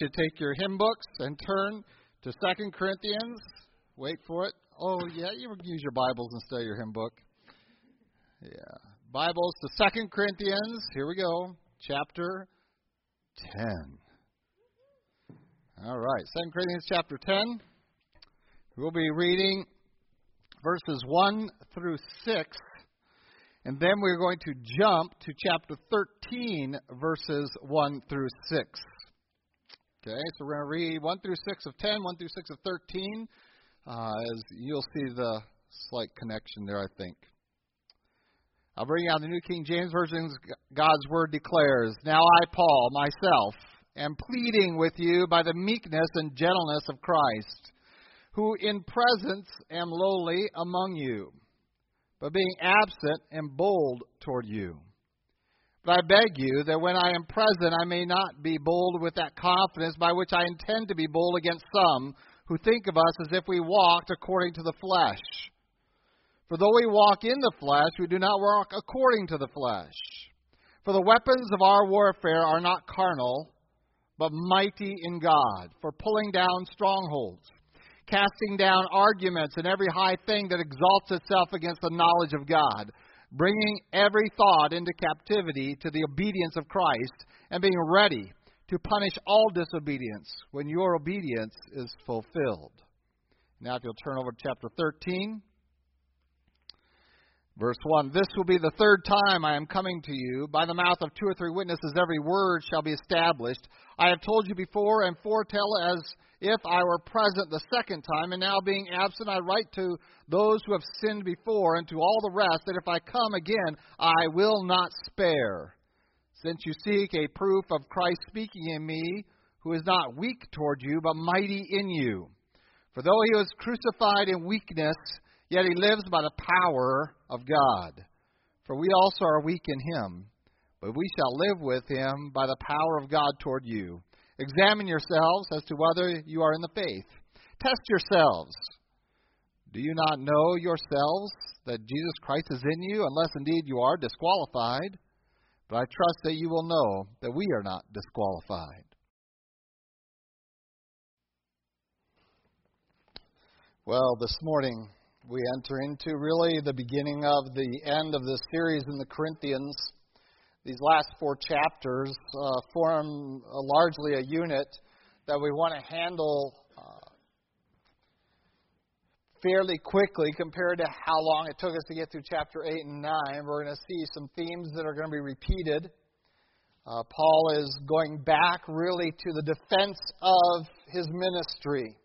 to take your hymn books and turn to Second Corinthians. Wait for it. Oh, yeah, you use your Bibles instead of your hymn book. Yeah. Bibles to Second Corinthians. Here we go. Chapter 10. All right. Second Corinthians chapter 10. We'll be reading verses 1 through 6. And then we're going to jump to chapter 13, verses 1 through 6. So we're going to read 1 through 6 of 10, 1 through 6 of 13, uh, as you'll see the slight connection there, I think. I'll bring out the New King James Version. God's Word declares, Now I, Paul, myself, am pleading with you by the meekness and gentleness of Christ, who in presence am lowly among you, but being absent am bold toward you. But I beg you that when I am present, I may not be bold with that confidence by which I intend to be bold against some who think of us as if we walked according to the flesh. For though we walk in the flesh, we do not walk according to the flesh. For the weapons of our warfare are not carnal, but mighty in God, for pulling down strongholds, casting down arguments and every high thing that exalts itself against the knowledge of God bringing every thought into captivity to the obedience of Christ, and being ready to punish all disobedience when your obedience is fulfilled. Now, if you'll turn over to chapter 13, verse 1 This will be the third time I am coming to you. By the mouth of two or three witnesses, every word shall be established. I have told you before and foretell as if I were present the second time, and now being absent, I write to those who have sinned before and to all the rest that if I come again, I will not spare. Since you seek a proof of Christ speaking in me, who is not weak toward you, but mighty in you. For though he was crucified in weakness, yet he lives by the power of God. For we also are weak in him, but we shall live with him by the power of God toward you. Examine yourselves as to whether you are in the faith. Test yourselves. Do you not know yourselves that Jesus Christ is in you, unless indeed you are disqualified? But I trust that you will know that we are not disqualified. Well, this morning we enter into really the beginning of the end of this series in the Corinthians. These last four chapters uh, form a, largely a unit that we want to handle uh, fairly quickly compared to how long it took us to get through chapter 8 and 9. We're going to see some themes that are going to be repeated. Uh, Paul is going back really to the defense of his ministry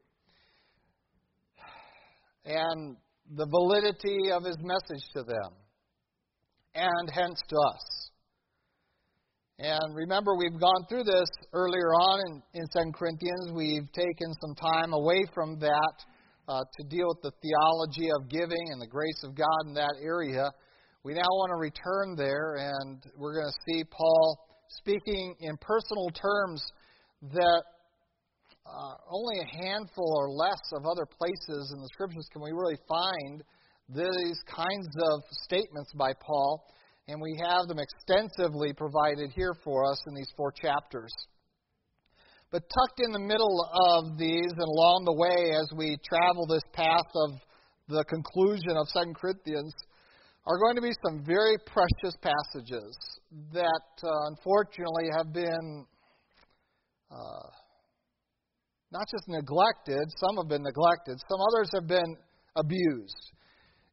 and the validity of his message to them, and hence to us. And remember, we've gone through this earlier on in, in 2 Corinthians. We've taken some time away from that uh, to deal with the theology of giving and the grace of God in that area. We now want to return there, and we're going to see Paul speaking in personal terms that uh, only a handful or less of other places in the scriptures can we really find these kinds of statements by Paul and we have them extensively provided here for us in these four chapters. But tucked in the middle of these and along the way as we travel this path of the conclusion of 2 Corinthians are going to be some very precious passages that uh, unfortunately have been uh, not just neglected, some have been neglected, some others have been abused.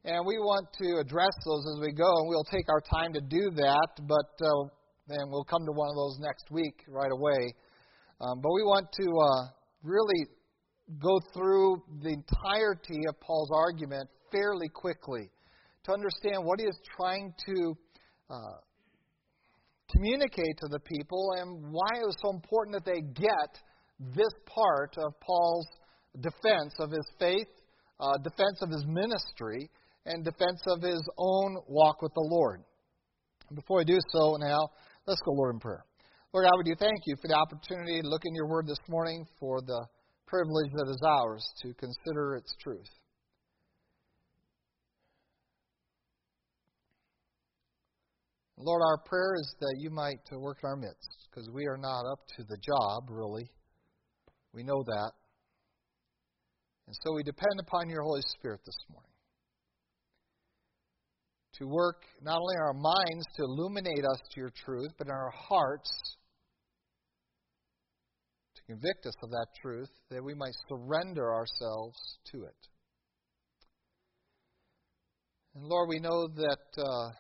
And we want to address those as we go, and we'll take our time to do that, but uh, we'll come to one of those next week right away. Um, but we want to uh, really go through the entirety of Paul's argument fairly quickly to understand what he is trying to uh, communicate to the people and why it was so important that they get this part of Paul's defense of his faith, uh, defense of his ministry, and defense of his own walk with the Lord. Before I do so now, let's go, Lord, in prayer. Lord God, we do thank you for the opportunity to look in your word this morning, for the privilege that is ours to consider its truth. Lord, our prayer is that you might work in our midst, because we are not up to the job, really, We know that. And so we depend upon your Holy Spirit this morning to work not only in our minds to illuminate us to your truth, but in our hearts to convict us of that truth, that we might surrender ourselves to it. And Lord, we know that uh,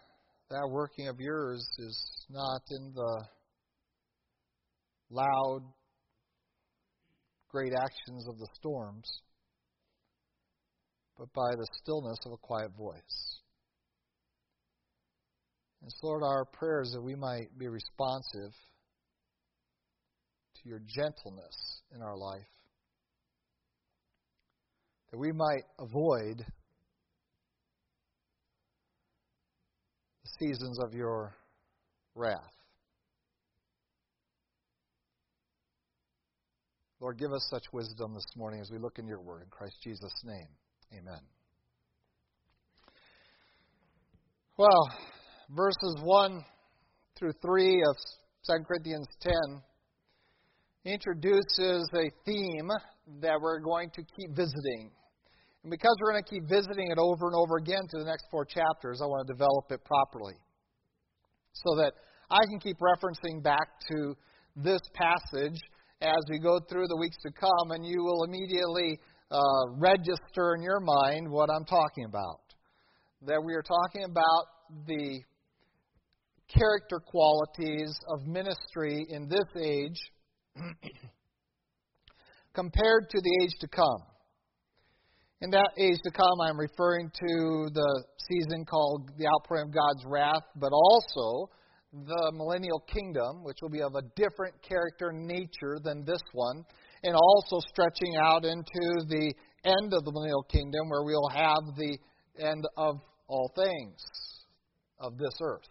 that working of yours is not in the loud, great actions of the storms, but by the stillness of a quiet voice. And so, Lord, our prayer is that we might be responsive to your gentleness in our life, that we might avoid the seasons of your wrath. Lord, give us such wisdom this morning as we look in your word. In Christ Jesus' name, amen. Well, verses 1 through 3 of 2 Corinthians 10 introduces a theme that we're going to keep visiting. And because we're going to keep visiting it over and over again to the next four chapters, I want to develop it properly so that I can keep referencing back to this passage as we go through the weeks to come, and you will immediately uh, register in your mind what I'm talking about. That we are talking about the character qualities of ministry in this age compared to the age to come. In that age to come, I'm referring to the season called the outpouring of God's wrath, but also the millennial kingdom, which will be of a different character nature than this one, and also stretching out into the end of the millennial kingdom, where we'll have the end of all things of this earth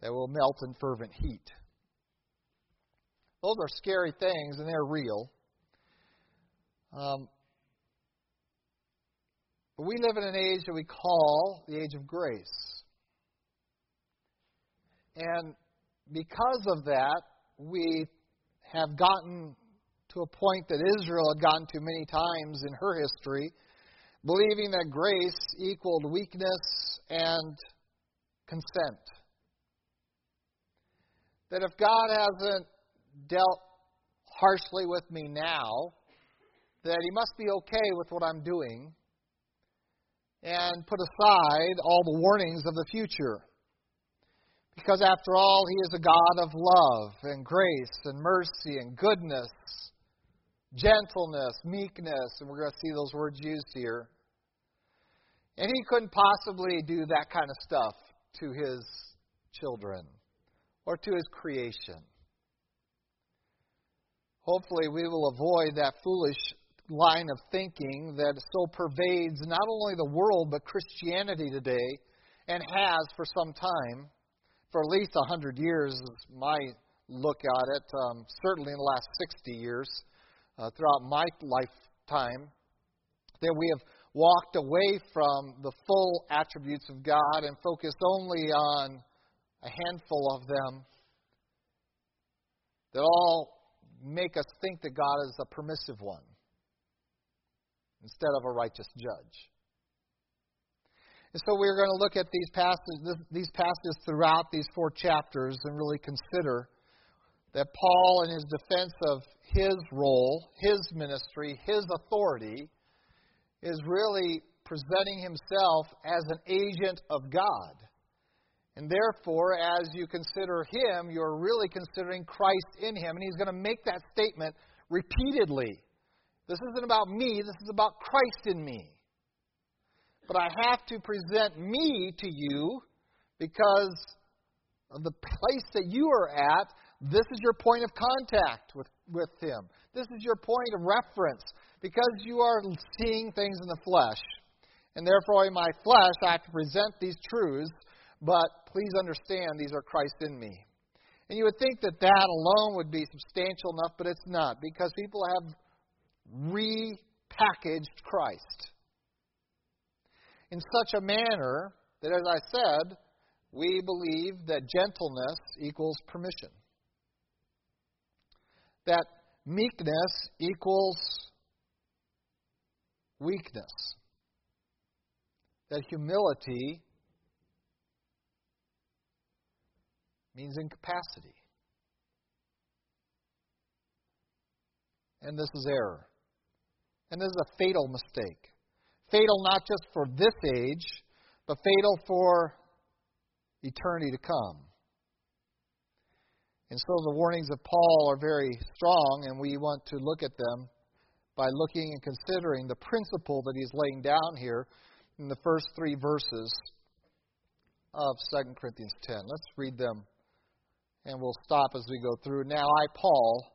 that will melt in fervent heat. Those are scary things, and they're real. Um, but we live in an age that we call the age of grace. And because of that, we have gotten to a point that Israel had gotten to many times in her history, believing that grace equaled weakness and consent that if God hasn't dealt harshly with me now, that He must be okay with what I'm doing and put aside all the warnings of the future. Because after all, He is a God of love and grace and mercy and goodness, gentleness, meekness, and we're going to see those words used here. And He couldn't possibly do that kind of stuff to His children or to his creation. Hopefully, we will avoid that foolish line of thinking that so pervades not only the world but Christianity today and has for some time, for at least a hundred years, is my look at it. Um, certainly in the last 60 years, uh, throughout my lifetime, that we have walked away from the full attributes of God and focused only on a handful of them that all make us think that God is a permissive one instead of a righteous judge. And so we're going to look at these passages, these passages throughout these four chapters and really consider that Paul, in his defense of his role, his ministry, his authority, is really presenting himself as an agent of God. And therefore, as you consider him, you're really considering Christ in him. And he's going to make that statement repeatedly. This isn't about me, this is about Christ in me. But I have to present me to you because of the place that you are at. This is your point of contact with, with him. This is your point of reference because you are seeing things in the flesh. And therefore, in my flesh, I have to present these truths but please understand these are Christ in me. And you would think that that alone would be substantial enough, but it's not, because people have repackaged Christ in such a manner that, as I said, we believe that gentleness equals permission. That meekness equals weakness. That humility means incapacity. And this is error. And this is a fatal mistake. Fatal not just for this age, but fatal for eternity to come. And so the warnings of Paul are very strong, and we want to look at them by looking and considering the principle that he's laying down here in the first three verses of 2 Corinthians 10. Let's read them, and we'll stop as we go through. Now, I, Paul,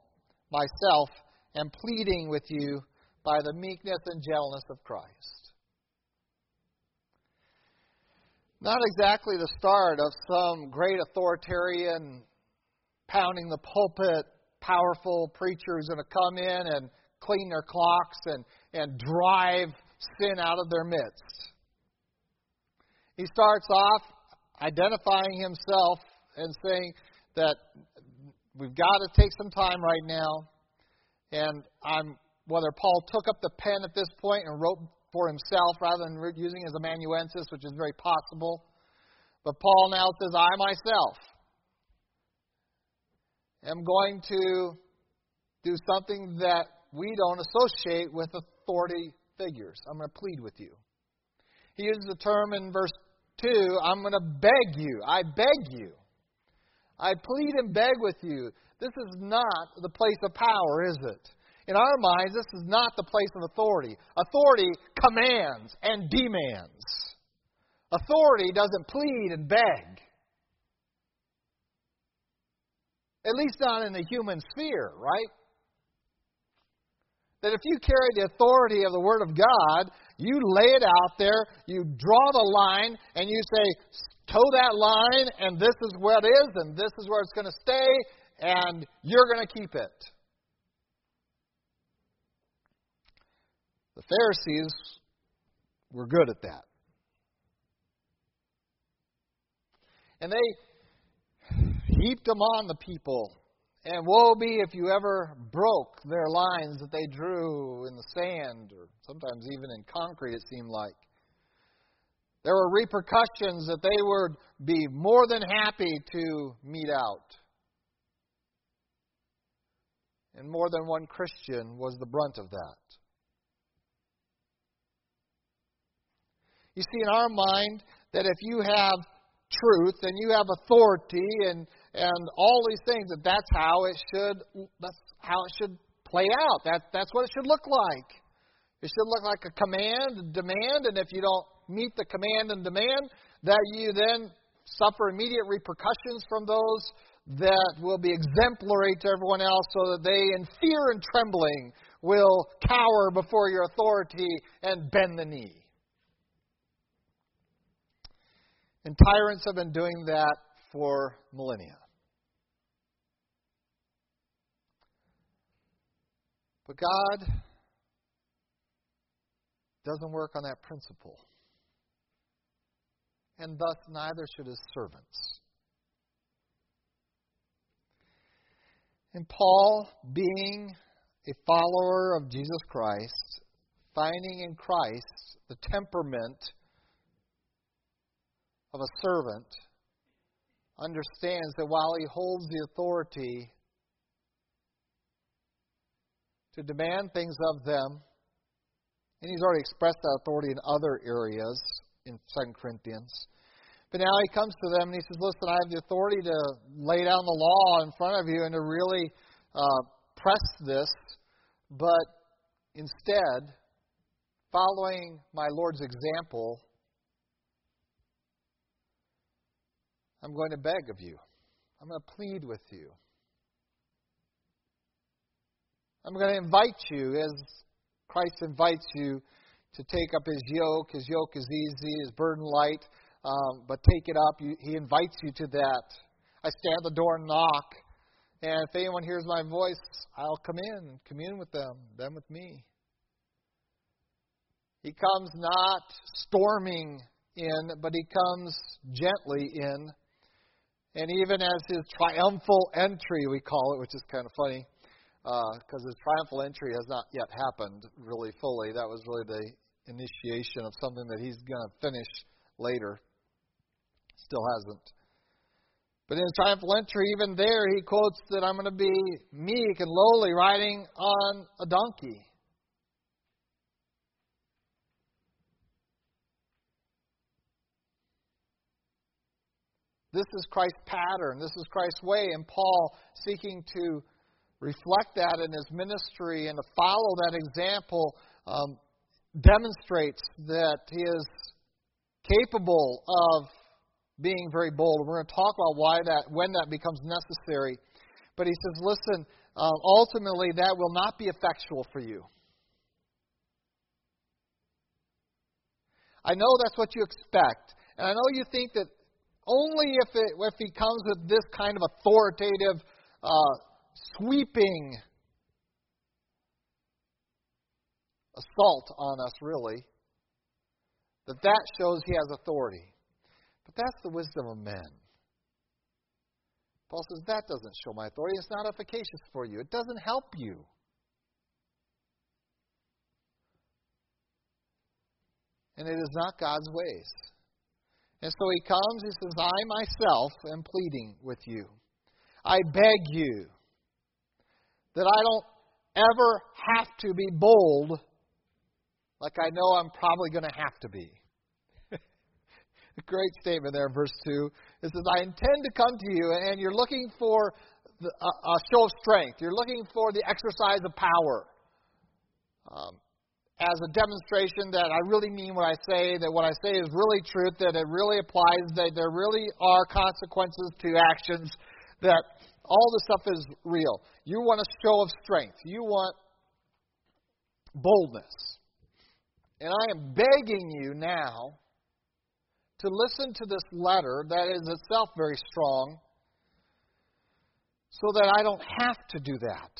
myself, am pleading with you by the meekness and gentleness of Christ. Not exactly the start of some great authoritarian pounding the pulpit, powerful preacher who's going to come in and clean their clocks and, and drive sin out of their midst. He starts off identifying himself and saying that we've got to take some time right now. And I'm whether Paul took up the pen at this point and wrote for himself rather than using as amanuensis, which is very possible. But Paul now says, I myself am going to do something that we don't associate with authority figures. I'm going to plead with you. He uses the term in verse 2 I'm going to beg you. I beg you. I plead and beg with you. This is not the place of power, is it? In our minds, this is not the place of authority. Authority commands and demands. Authority doesn't plead and beg. At least not in the human sphere, right? That if you carry the authority of the Word of God, you lay it out there, you draw the line, and you say, toe that line, and this is where it is, and this is where it's going to stay, and you're going to keep it. Pharisees were good at that. And they heaped them on the people. And woe be if you ever broke their lines that they drew in the sand, or sometimes even in concrete, it seemed like. There were repercussions that they would be more than happy to mete out. And more than one Christian was the brunt of that. You see, in our mind, that if you have truth and you have authority and and all these things that that's how it should that's how it should play out. That that's what it should look like. It should look like a command, a demand, and if you don't meet the command and demand, that you then suffer immediate repercussions from those that will be exemplary to everyone else so that they in fear and trembling will cower before your authority and bend the knee. And tyrants have been doing that for millennia. But God doesn't work on that principle. And thus, neither should his servants. And Paul, being a follower of Jesus Christ, finding in Christ the temperament of a servant understands that while he holds the authority to demand things of them, and he's already expressed that authority in other areas in 2 Corinthians. But now he comes to them and he says, Listen, I have the authority to lay down the law in front of you and to really uh, press this, but instead, following my Lord's example, I'm going to beg of you. I'm going to plead with you. I'm going to invite you, as Christ invites you, to take up his yoke. His yoke is easy, his burden light, um, but take it up. You, he invites you to that. I stand at the door and knock, and if anyone hears my voice, I'll come in and commune with them, them with me. He comes not storming in, but he comes gently in and even as his triumphal entry, we call it, which is kind of funny, because uh, his triumphal entry has not yet happened really fully. That was really the initiation of something that he's going to finish later. Still hasn't. But in his triumphal entry, even there, he quotes that I'm going to be meek and lowly, riding on a donkey. This is Christ's pattern. This is Christ's way. And Paul, seeking to reflect that in his ministry and to follow that example, um, demonstrates that he is capable of being very bold. We're going to talk about why that, when that becomes necessary. But he says, listen, uh, ultimately that will not be effectual for you. I know that's what you expect. And I know you think that only if, it, if he comes with this kind of authoritative, uh, sweeping assault on us, really, that that shows he has authority. But that's the wisdom of men. Paul says that doesn't show my authority. It's not efficacious for you. It doesn't help you. And it is not God's ways. And so he comes, he says, I myself am pleading with you. I beg you that I don't ever have to be bold like I know I'm probably going to have to be. A great statement there, verse 2. It says, I intend to come to you, and you're looking for the, a, a, show of strength. You're looking for the exercise of power. Um, as a demonstration that I really mean what I say, that what I say is really truth, that it really applies, that there really are consequences to actions, that all this stuff is real. You want a show of strength. You want boldness. And I am begging you now to listen to this letter that is itself very strong so that I don't have to do that.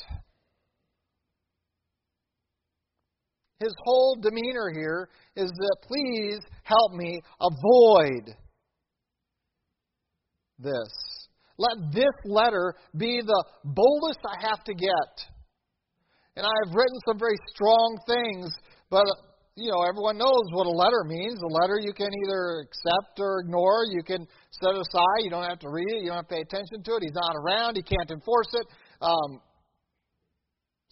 His whole demeanor here is that please help me avoid this. Let this letter be the boldest I have to get. And I've written some very strong things, but you know, everyone knows what a letter means. A letter you can either accept or ignore. You can set aside. You don't have to read it. You don't have to pay attention to it. He's not around. He can't enforce it. Um,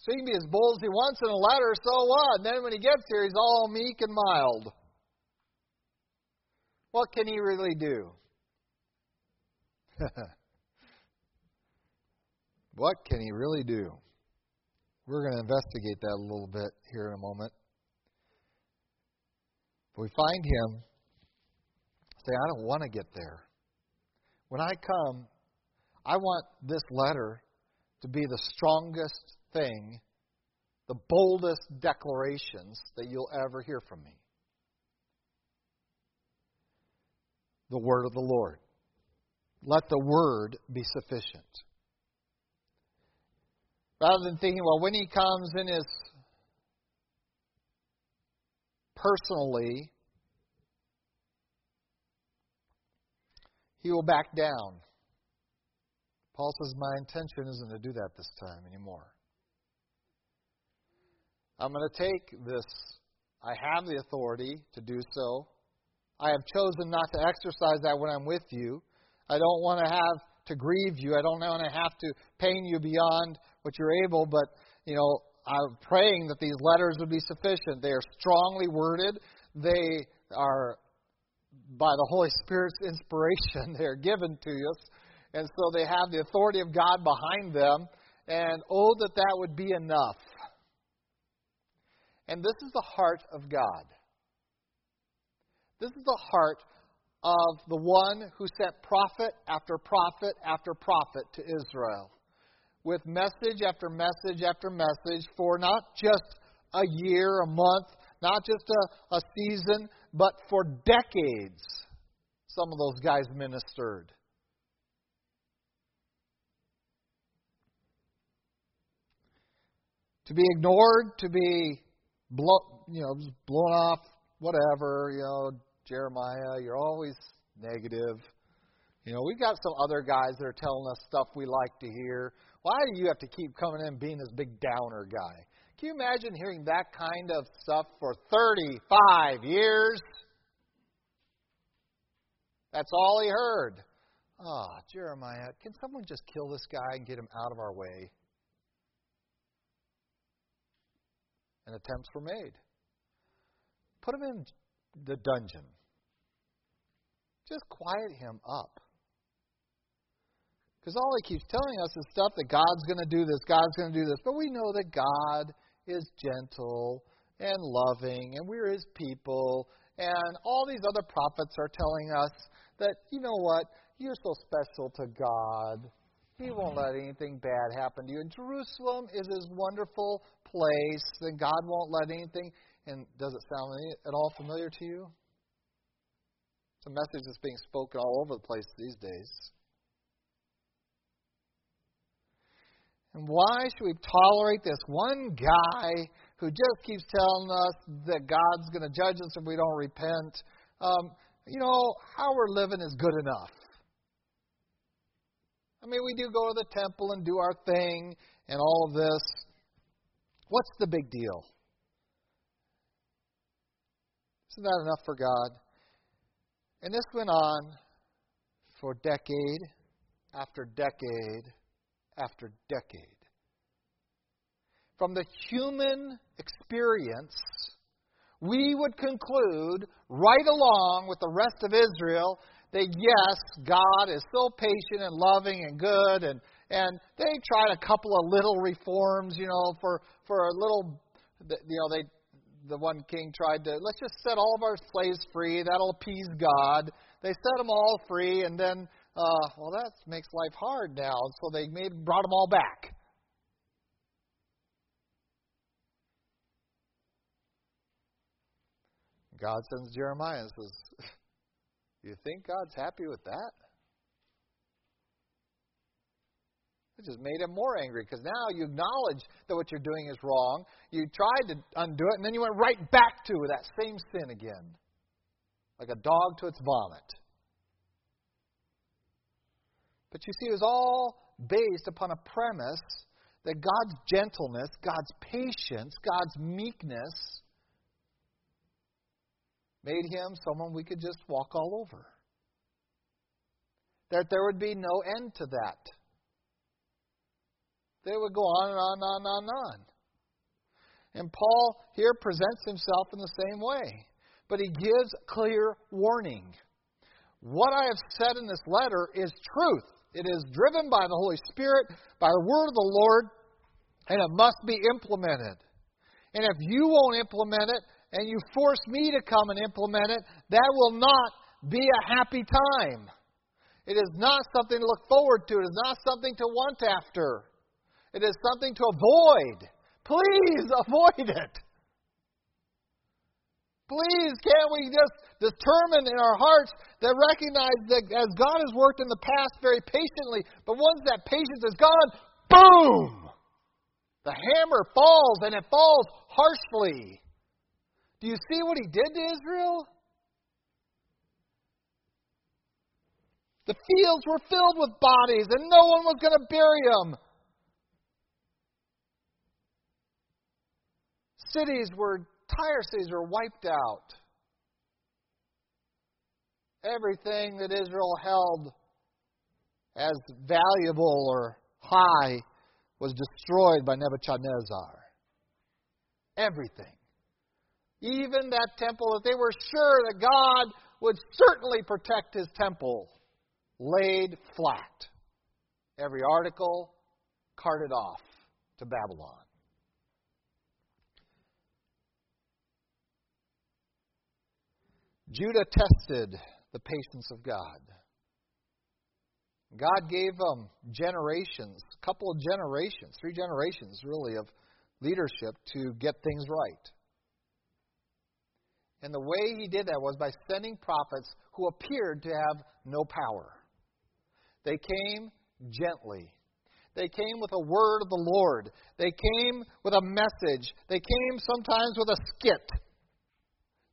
so he can be as bold as he wants in a letter, so what? And then when he gets here, he's all meek and mild. What can he really do? what can he really do? We're going to investigate that a little bit here in a moment. If we find him, say, I don't want to get there. When I come, I want this letter to be the strongest thing, the boldest declarations that you'll ever hear from me. The word of the Lord. Let the word be sufficient. Rather than thinking, well, when he comes in his personally, he will back down. Paul says, My intention isn't to do that this time anymore. I'm going to take this. I have the authority to do so. I have chosen not to exercise that when I'm with you. I don't want to have to grieve you. I don't want to have to pain you beyond what you're able, but, you know, I'm praying that these letters would be sufficient. They are strongly worded. They are, by the Holy Spirit's inspiration, they are given to us. And so they have the authority of God behind them. And oh, that that would be enough. And this is the heart of God. This is the heart of the one who sent prophet after prophet after prophet to Israel with message after message after message for not just a year, a month, not just a, a season, but for decades. Some of those guys ministered. To be ignored, to be blow, you know, just blown off, whatever, you know, Jeremiah, you're always negative. You know, we've got some other guys that are telling us stuff we like to hear. Why do you have to keep coming in being this big downer guy? Can you imagine hearing that kind of stuff for 35 years? That's all he heard. Ah, oh, Jeremiah, can someone just kill this guy and get him out of our way? And attempts were made. Put him in the dungeon. Just quiet him up. Because all he keeps telling us is stuff that God's going to do this, God's going to do this. But we know that God is gentle and loving, and we're his people. And all these other prophets are telling us that, you know what, you're so special to God. He won't let anything bad happen to you. And Jerusalem is his wonderful place, and God won't let anything. And does it sound at all familiar to you? It's a message that's being spoken all over the place these days. And why should we tolerate this one guy who just keeps telling us that God's going to judge us if we don't repent? Um, you know, how we're living is good enough. I mean, we do go to the temple and do our thing and all of this. What's the big deal? Isn't that enough for God? And this went on for decade after decade after decade. From the human experience, we would conclude, right along with the rest of Israel, that yes, God is so patient and loving and good, and and they tried a couple of little reforms, you know, for for a little, you know, they the one king tried to let's just set all of our slaves free. That'll appease God. They set them all free, and then uh, well, that makes life hard now. So they made brought them all back. God sends Jeremiah and says, You think God's happy with that? It just made him more angry because now you acknowledge that what you're doing is wrong. You tried to undo it, and then you went right back to that same sin again, like a dog to its vomit. But you see, it was all based upon a premise that God's gentleness, God's patience, God's meekness made him someone we could just walk all over. That there would be no end to that. They would go on and on and on and on and on. And Paul here presents himself in the same way. But he gives clear warning. What I have said in this letter is truth. It is driven by the Holy Spirit, by the word of the Lord, and it must be implemented. And if you won't implement it, and you force me to come and implement it, that will not be a happy time. It is not something to look forward to. It is not something to want after. It is something to avoid. Please avoid it. Please, can't we just determine in our hearts that recognize that as God has worked in the past very patiently, but once that patience is gone, boom! The hammer falls and it falls harshly. Do you see what he did to Israel? The fields were filled with bodies and no one was going to bury them. Cities were entire cities were wiped out. Everything that Israel held as valuable or high was destroyed by Nebuchadnezzar. Everything. Even that temple that they were sure that God would certainly protect his temple laid flat. Every article carted off to Babylon. Judah tested the patience of God. God gave them generations, a couple of generations, three generations really, of leadership to get things right. And the way he did that was by sending prophets who appeared to have no power. They came gently. They came with a word of the Lord. They came with a message. They came sometimes with a skit.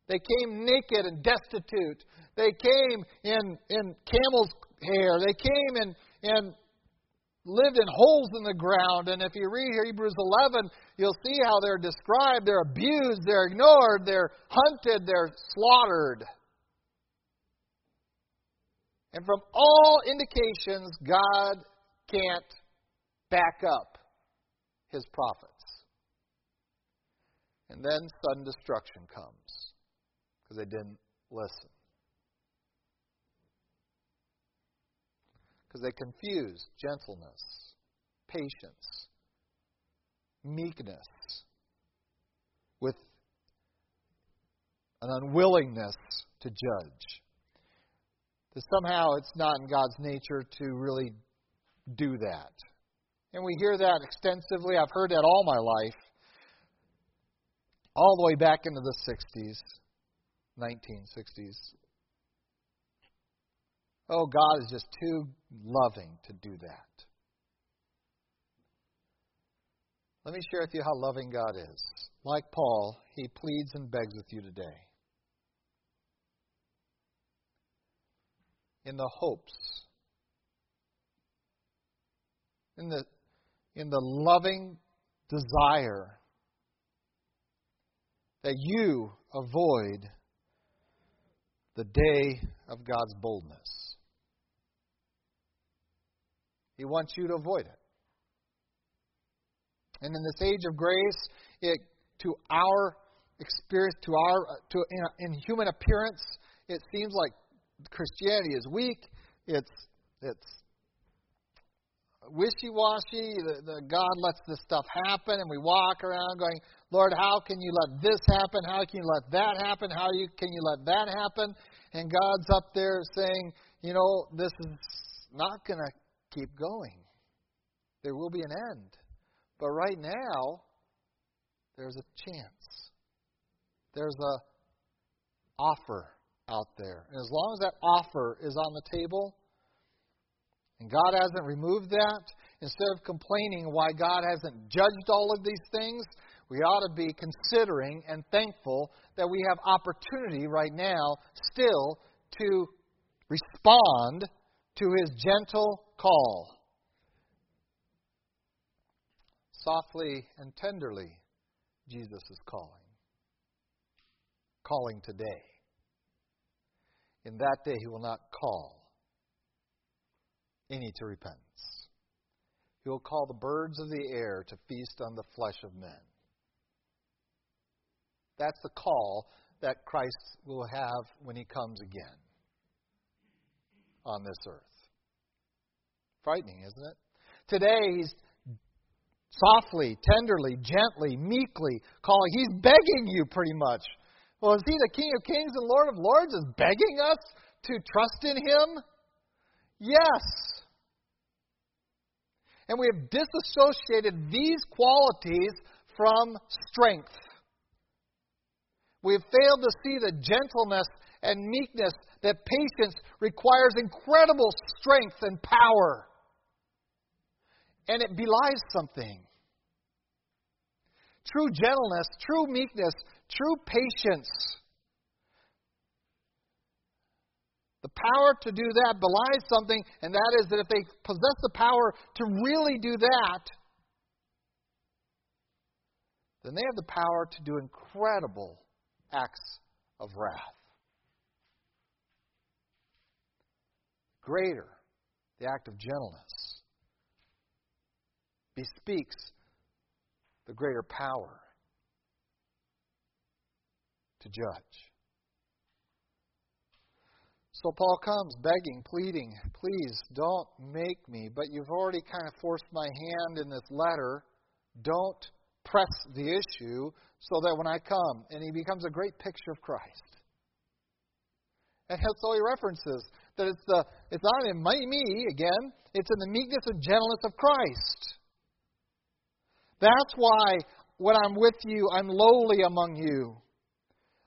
They came naked and destitute. They came in, in camel's hair. They came in, in lived in holes in the ground. And if you read Hebrews 11, you'll see how they're described. They're abused, they're ignored, they're hunted, they're slaughtered. And from all indications, God can't back up his prophets. And then sudden destruction comes because they didn't listen. Because they confused gentleness, patience, meekness with an unwillingness to judge. That somehow it's not in God's nature to really do that. And we hear that extensively. I've heard that all my life, all the way back into the 60s, 1960s. Oh, God is just too loving to do that. Let me share with you how loving God is. Like Paul, he pleads and begs with you today. In the hopes, in the, in the loving desire that you avoid the day of God's boldness. He wants you to avoid it. And in this age of grace, it, to our experience, to our uh, to in, in human appearance, it seems like Christianity is weak. It's it's wishy-washy. The, the God lets this stuff happen, and we walk around going, "Lord, how can you let this happen? How can you let that happen? How you, can you let that happen?" And God's up there saying, "You know, this is not going to keep going. There will be an end. But right now, there's a chance. There's a offer out there. And as long as that offer is on the table, and God hasn't removed that, instead of complaining why God hasn't judged all of these things, we ought to be considering and thankful that we have opportunity right now still to respond to his gentle call. Softly and tenderly, Jesus is calling. Calling today. In that day, he will not call any to repentance. He will call the birds of the air to feast on the flesh of men. That's the call that Christ will have when he comes again on this earth. Frightening, isn't it? Today, he's softly, tenderly, gently, meekly calling. He's begging you pretty much. Well, is he the King of Kings and Lord of Lords is begging us to trust in him? Yes. And we have disassociated these qualities from strength. We have failed to see the gentleness and meekness that patience requires incredible strength and power and it belies something. True gentleness, true meekness, true patience. The power to do that belies something, and that is that if they possess the power to really do that, then they have the power to do incredible acts of wrath. Greater, the act of gentleness bespeaks the greater power to judge. So Paul comes begging, pleading, please don't make me, but you've already kind of forced my hand in this letter. Don't press the issue so that when I come, and he becomes a great picture of Christ. And all he references. That it's the it's not in my, me again, it's in the meekness and gentleness of Christ. That's why when I'm with you, I'm lowly among you.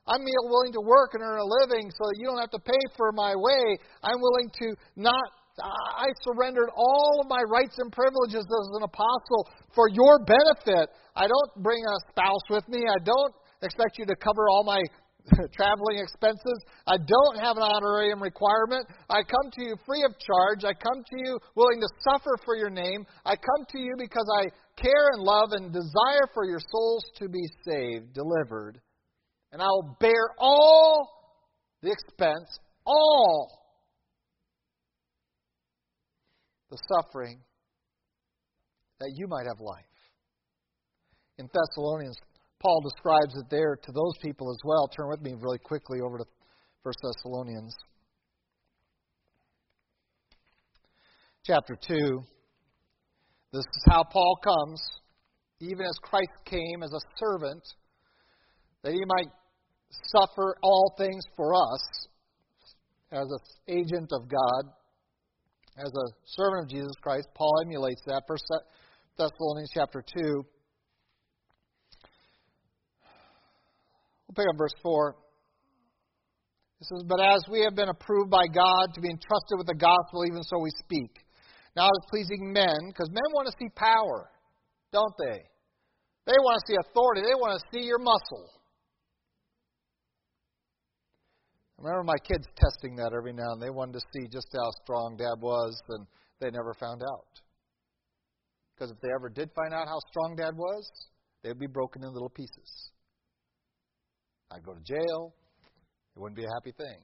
I'm willing to work and earn a living so that you don't have to pay for my way. I'm willing to not, I surrendered all of my rights and privileges as an apostle for your benefit. I don't bring a spouse with me. I don't expect you to cover all my traveling expenses. I don't have an honorarium requirement. I come to you free of charge. I come to you willing to suffer for your name. I come to you because I care and love and desire for your souls to be saved, delivered. And I will bear all the expense, all the suffering that you might have life. In Thessalonians, Paul describes it there to those people as well. Turn with me really quickly over to 1 Thessalonians. Chapter 2. This is how Paul comes, even as Christ came as a servant, that he might suffer all things for us as an agent of God, as a servant of Jesus Christ. Paul emulates that. 1 Thessalonians chapter 2. We'll pick up verse 4. It says, But as we have been approved by God to be entrusted with the gospel, even so we speak. Now it's pleasing men, because men want to see power, don't they? They want to see authority. They want to see your muscle. I remember my kids testing that every now and. They wanted to see just how strong Dad was, and they never found out. Because if they ever did find out how strong Dad was, they'd be broken in little pieces. I'd go to jail. It wouldn't be a happy thing.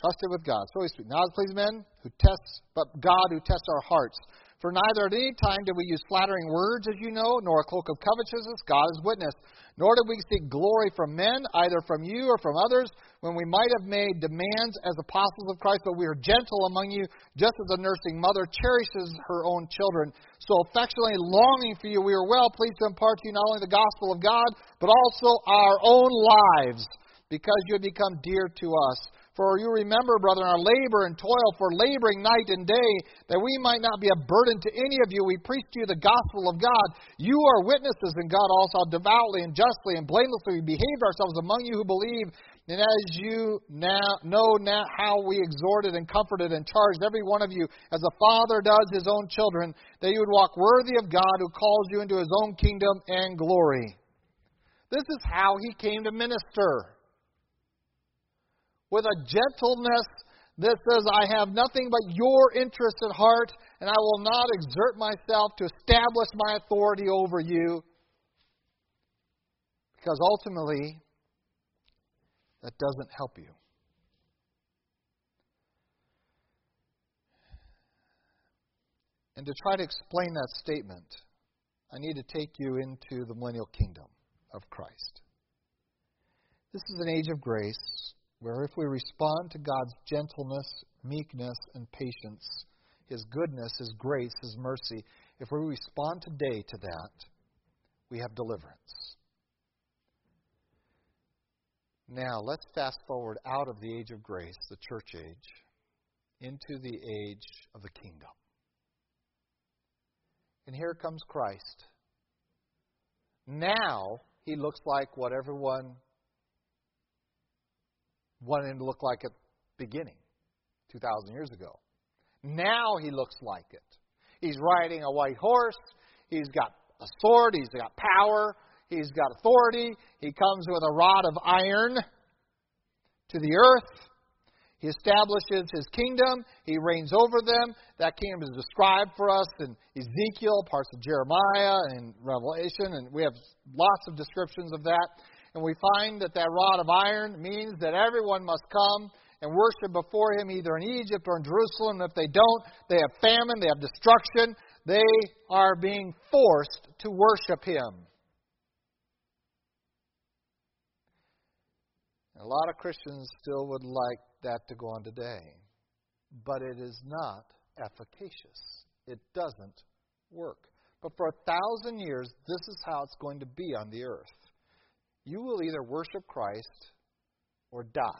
Trusted with God. So we speak. Not as please men who tests, but God who tests our hearts. For neither at any time did we use flattering words, as you know, nor a cloak of covetousness, God is witness. Nor did we seek glory from men, either from you or from others, when we might have made demands as apostles of Christ, but we are gentle among you, just as a nursing mother cherishes her own children. So affectionately longing for you, we are well pleased to impart to you not only the gospel of God, but also our own lives, because you have become dear to us. For you remember, brethren, our labor and toil for laboring night and day, that we might not be a burden to any of you. We preach to you the gospel of God. You are witnesses in God also devoutly and justly and blamelessly we behaved ourselves among you who believe. And as you now know now how we exhorted and comforted and charged every one of you, as a father does his own children, that you would walk worthy of God who calls you into his own kingdom and glory. This is how he came to minister with a gentleness that says, I have nothing but your interest at heart, and I will not exert myself to establish my authority over you. Because ultimately, that doesn't help you. And to try to explain that statement, I need to take you into the millennial kingdom of Christ. This is an age of grace where if we respond to God's gentleness, meekness, and patience, His goodness, His grace, His mercy, if we respond today to that, we have deliverance. Now, let's fast forward out of the age of grace, the church age, into the age of the kingdom. And here comes Christ. Now, he looks like what everyone wanted him to look like at the beginning, 2,000 years ago. Now he looks like it. He's riding a white horse. He's got a sword. He's got power. He's got authority. He comes with a rod of iron to the earth. He establishes his kingdom. He reigns over them. That kingdom is described for us in Ezekiel, parts of Jeremiah, and Revelation, and we have lots of descriptions of that. And we find that that rod of iron means that everyone must come and worship before him either in Egypt or in Jerusalem. If they don't, they have famine, they have destruction. They are being forced to worship him. A lot of Christians still would like that to go on today, but it is not efficacious. It doesn't work. But for a thousand years, this is how it's going to be on the earth you will either worship Christ or die.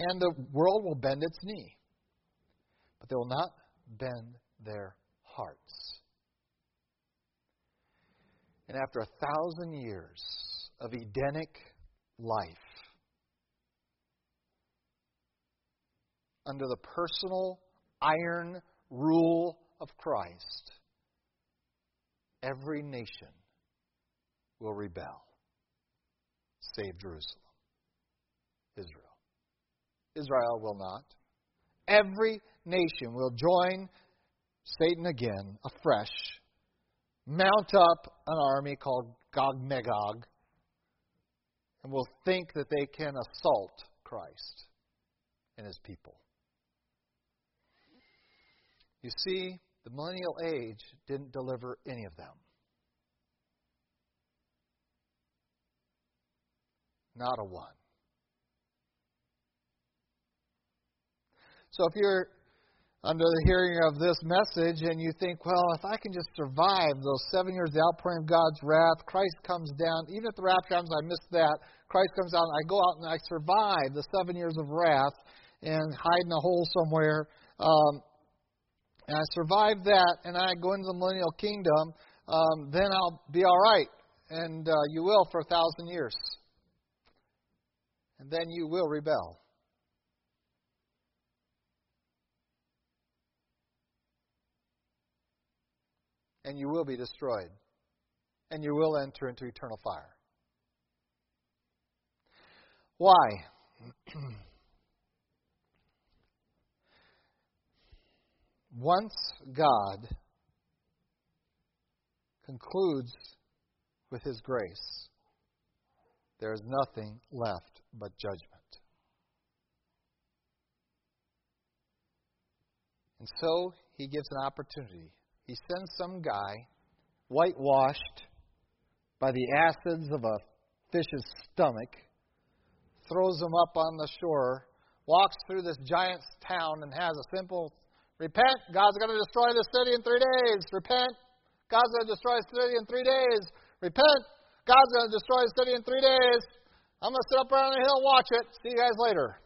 And the world will bend its knee, but they will not bend their hearts. And after a thousand years of Edenic life, under the personal iron rule of Christ, every nation will rebel, save Jerusalem, Israel. Israel will not. Every nation will join Satan again, afresh, mount up an army called Gog Magog, and will think that they can assault Christ and his people. You see, the millennial age didn't deliver any of them. Not a one. So if you're under the hearing of this message and you think, well, if I can just survive those seven years, the outpouring of God's wrath, Christ comes down, even if the rapture comes, I miss that, Christ comes down, I go out and I survive the seven years of wrath and hide in a hole somewhere, um, and I survive that, and I go into the millennial kingdom, um, then I'll be all right. And uh, you will for a thousand years. And then you will rebel. And you will be destroyed. And you will enter into eternal fire. Why? Once God concludes with His grace, there is nothing left but judgment. And so He gives an opportunity. He sends some guy, whitewashed by the acids of a fish's stomach, throws him up on the shore, walks through this giant's town, and has a simple Repent. God's going to destroy the city in three days. Repent. God's going to destroy the city in three days. Repent. God's going to destroy the city in three days. I'm going to sit up around the hill and watch it. See you guys later.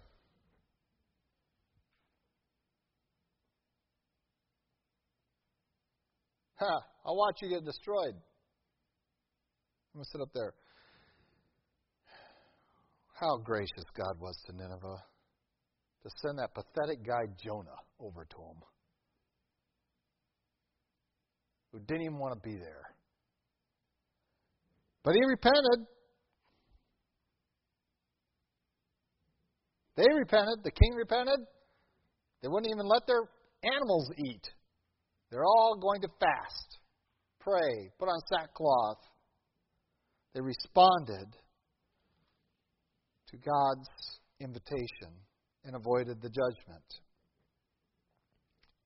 Ha! I'll watch you get destroyed. I'm going to sit up there. How gracious God was to Nineveh to send that pathetic guy Jonah over to him, who didn't even want to be there. But he repented. They repented. The king repented. They wouldn't even let their animals eat. They're all going to fast, pray, put on sackcloth. They responded to God's invitation and avoided the judgment.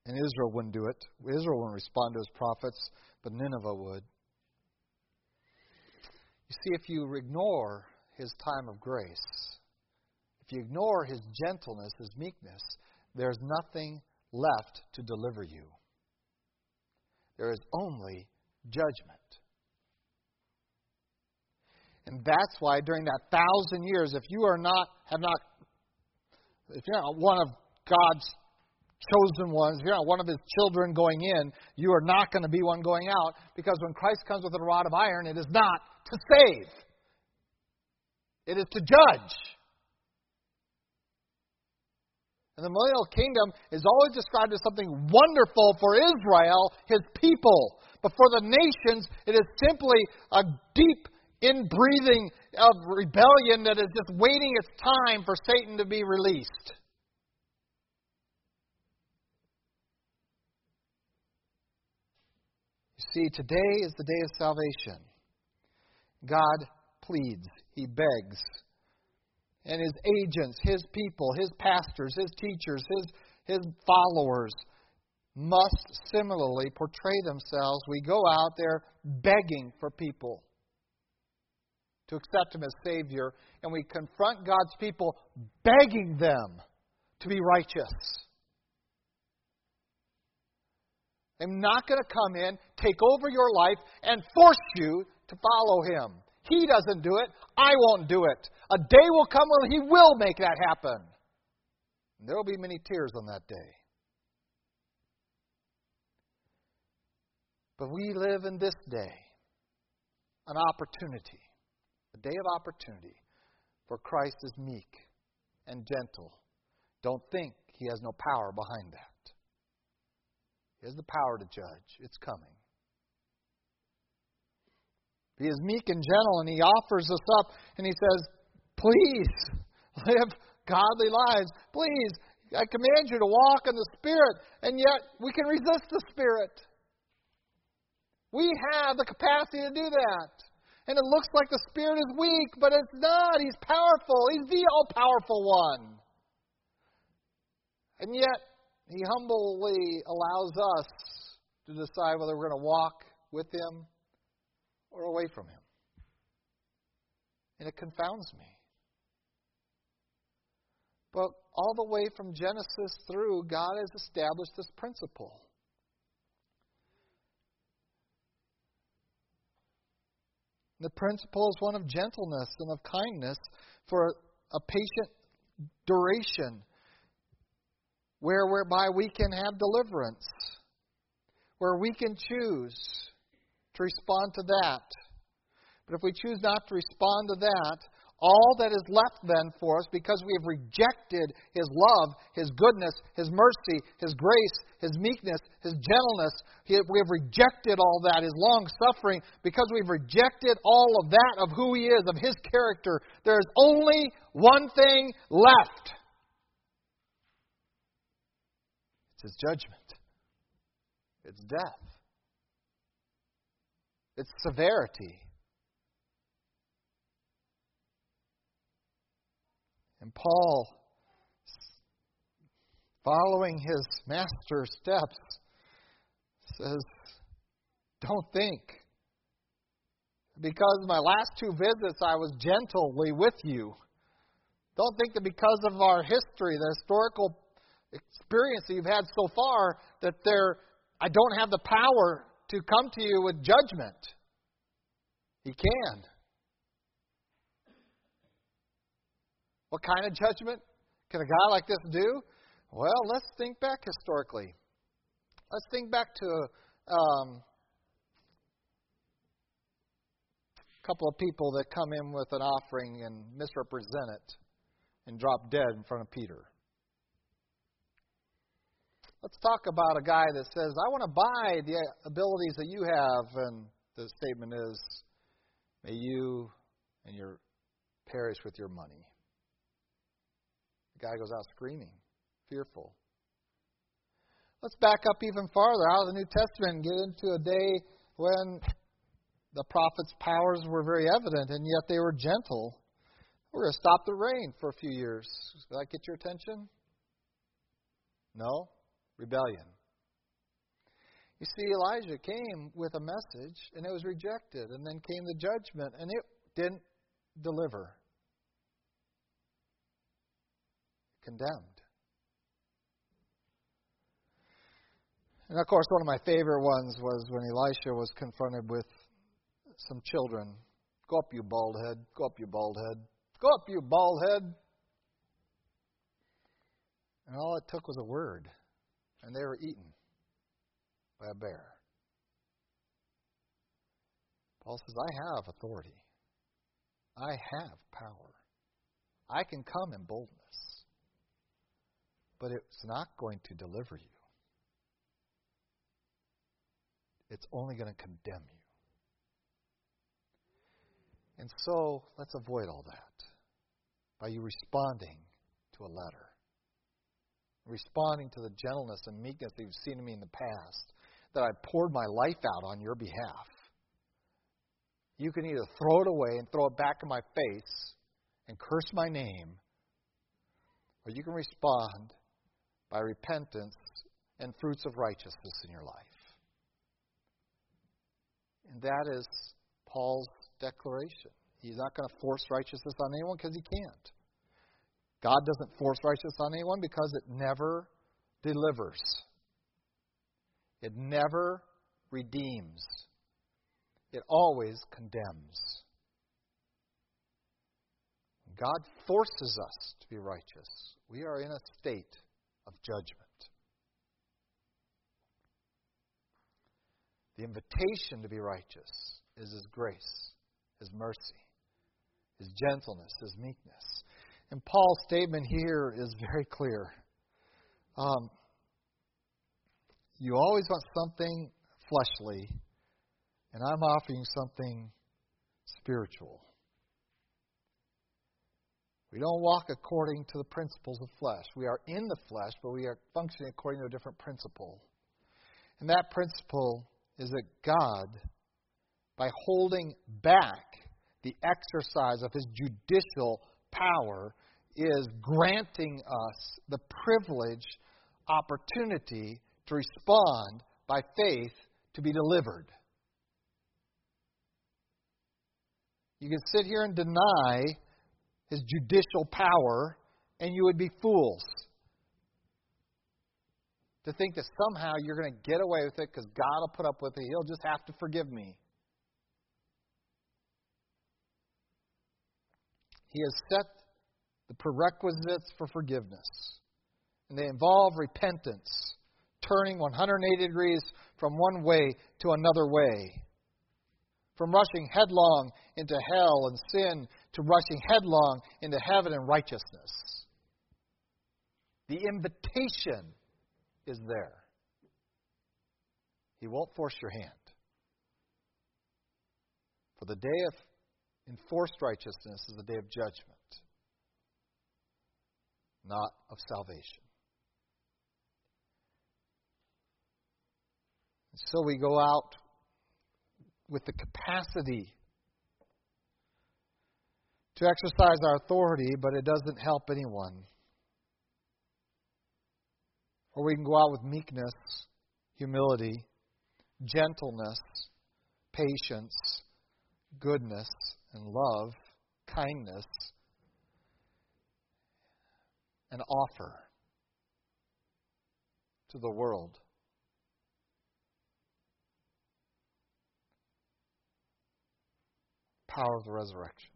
And Israel wouldn't do it. Israel wouldn't respond to his prophets, but Nineveh would. You see, if you ignore his time of grace, if you ignore his gentleness, his meekness, there's nothing left to deliver you. There is only judgment. And that's why during that thousand years, if you are not have not if you're not one of God's chosen ones, if you're not one of his children going in, you are not going to be one going out because when Christ comes with a rod of iron, it is not to save, it is to judge. And the millennial kingdom is always described as something wonderful for Israel, his people. But for the nations, it is simply a deep inbreathing of rebellion that is just waiting its time for Satan to be released. You see, today is the day of salvation. God pleads, He begs. And His agents, His people, His pastors, His teachers, His, his followers must similarly portray themselves. We go out there begging for people to accept Him as Savior, and we confront God's people begging them to be righteous. I'm not going to come in, take over your life, and force you to follow Him. He doesn't do it. I won't do it. A day will come when He will make that happen. And there will be many tears on that day. But we live in this day an opportunity day of opportunity, for Christ is meek and gentle, Don't think he has no power behind that. He has the power to judge. It's coming. He is meek and gentle, and he offers us up, and he says, Please live godly lives. Please, I command you to walk in the Spirit, and yet we can resist the Spirit. We have the capacity to do that. And it looks like the Spirit is weak, but it's not. He's powerful. He's the all powerful one. And yet, He humbly allows us to decide whether we're going to walk with Him or away from Him. And it confounds me. But all the way from Genesis through, God has established this principle. The principle is one of gentleness and of kindness for a patient duration, where whereby we can have deliverance, where we can choose to respond to that. But if we choose not to respond to that, all that is left then for us, because we have rejected His love, His goodness, His mercy, His grace, His meekness, His gentleness, we have rejected all that, His long suffering, because we've rejected all of that of who He is, of His character, there is only one thing left. It's His judgment, it's death, it's severity. And Paul, following his master's steps, says, Don't think. Because my last two visits I was gently with you. Don't think that because of our history, the historical experience that you've had so far, that there I don't have the power to come to you with judgment. He can. What kind of judgment can a guy like this do? Well, let's think back historically. Let's think back to um, a couple of people that come in with an offering and misrepresent it and drop dead in front of Peter. Let's talk about a guy that says, I want to buy the abilities that you have. And the statement is, May you and your perish with your money. The guy goes out screaming, fearful. Let's back up even farther out of the New Testament and get into a day when the prophets' powers were very evident, and yet they were gentle. We're going to stop the rain for a few years. Did that get your attention? No? Rebellion. You see, Elijah came with a message, and it was rejected, and then came the judgment, and it didn't deliver. Condemned. And of course, one of my favorite ones was when Elisha was confronted with some children. Go up, you bald head. Go up, you bald head. Go up, you bald head. And all it took was a word, and they were eaten by a bear. Paul says, I have authority. I have power. I can come in boldness but it's not going to deliver you. It's only going to condemn you. And so, let's avoid all that by you responding to a letter, responding to the gentleness and meekness that you've seen in me in the past, that I poured my life out on your behalf. You can either throw it away and throw it back in my face and curse my name, or you can respond by repentance and fruits of righteousness in your life. And that is Paul's declaration. He's not going to force righteousness on anyone because he can't. God doesn't force righteousness on anyone because it never delivers, it never redeems, it always condemns. God forces us to be righteous. We are in a state of judgment. The invitation to be righteous is His grace, His mercy, His gentleness, His meekness. And Paul's statement here is very clear. Um, you always want something fleshly, and I'm offering something spiritual. We don't walk according to the principles of flesh. We are in the flesh, but we are functioning according to a different principle. And that principle is that God, by holding back the exercise of his judicial power, is granting us the privilege, opportunity to respond by faith to be delivered. You can sit here and deny judicial power, and you would be fools to think that somehow you're going to get away with it because God will put up with it. He'll just have to forgive me. He has set the prerequisites for forgiveness, and they involve repentance, turning 180 degrees from one way to another way, from rushing headlong into hell and sin to rushing headlong into heaven and righteousness. The invitation is there. He won't force your hand. For the day of enforced righteousness is the day of judgment, not of salvation. So we go out with the capacity to exercise our authority, but it doesn't help anyone. Or we can go out with meekness, humility, gentleness, patience, goodness, and love, kindness, and offer to the world. Power of the resurrection.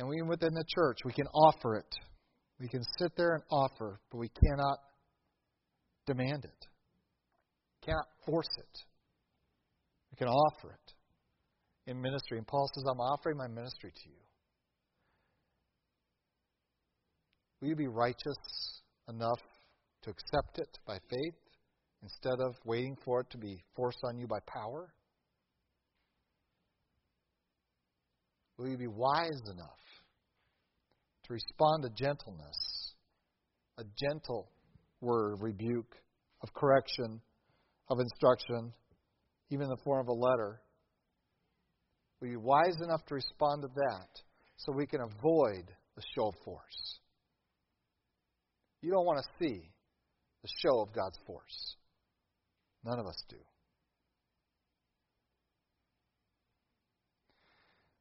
And even within the church, we can offer it. We can sit there and offer, but we cannot demand it. Cannot force it. We can offer it in ministry. And Paul says, I'm offering my ministry to you. Will you be righteous enough to accept it by faith instead of waiting for it to be forced on you by power? Will you be wise enough to respond to gentleness, a gentle word of rebuke, of correction, of instruction, even in the form of a letter. Be wise enough to respond to that so we can avoid the show of force? You don't want to see the show of God's force. None of us do.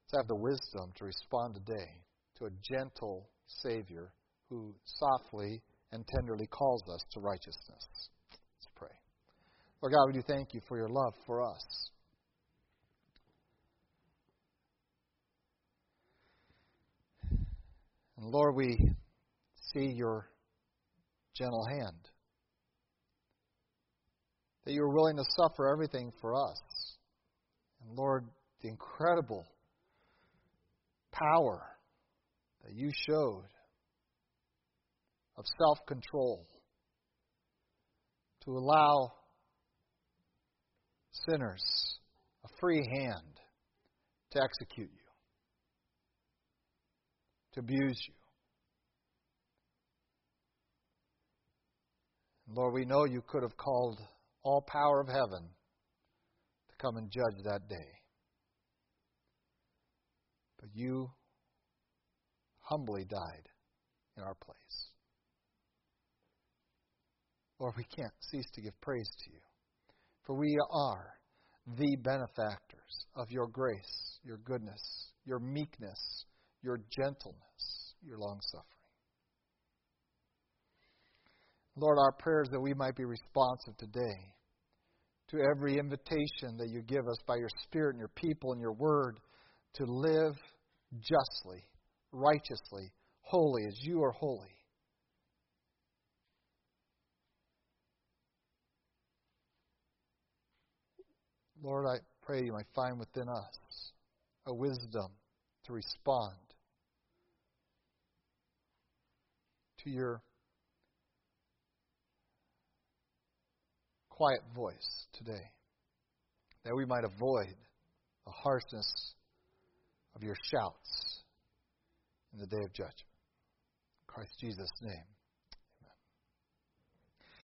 Let's have the wisdom to respond today to a gentle Savior who softly and tenderly calls us to righteousness. Let's pray. Lord God, we do thank you for your love for us. And Lord, we see your gentle hand. That you were willing to suffer everything for us. And Lord, the incredible power that you showed of self control to allow sinners a free hand to execute you, to abuse you. Lord, we know you could have called all power of heaven to come and judge that day. But you humbly died in our place. Lord, we can't cease to give praise to you, for we are the benefactors of your grace, your goodness, your meekness, your gentleness, your long suffering. Lord, our prayers that we might be responsive today to every invitation that you give us by your Spirit and your people and your word to live justly righteously, holy as you are holy. Lord, I pray you might find within us a wisdom to respond to your quiet voice today, that we might avoid the harshness of your shouts in the day of judgment. In Christ Jesus' name.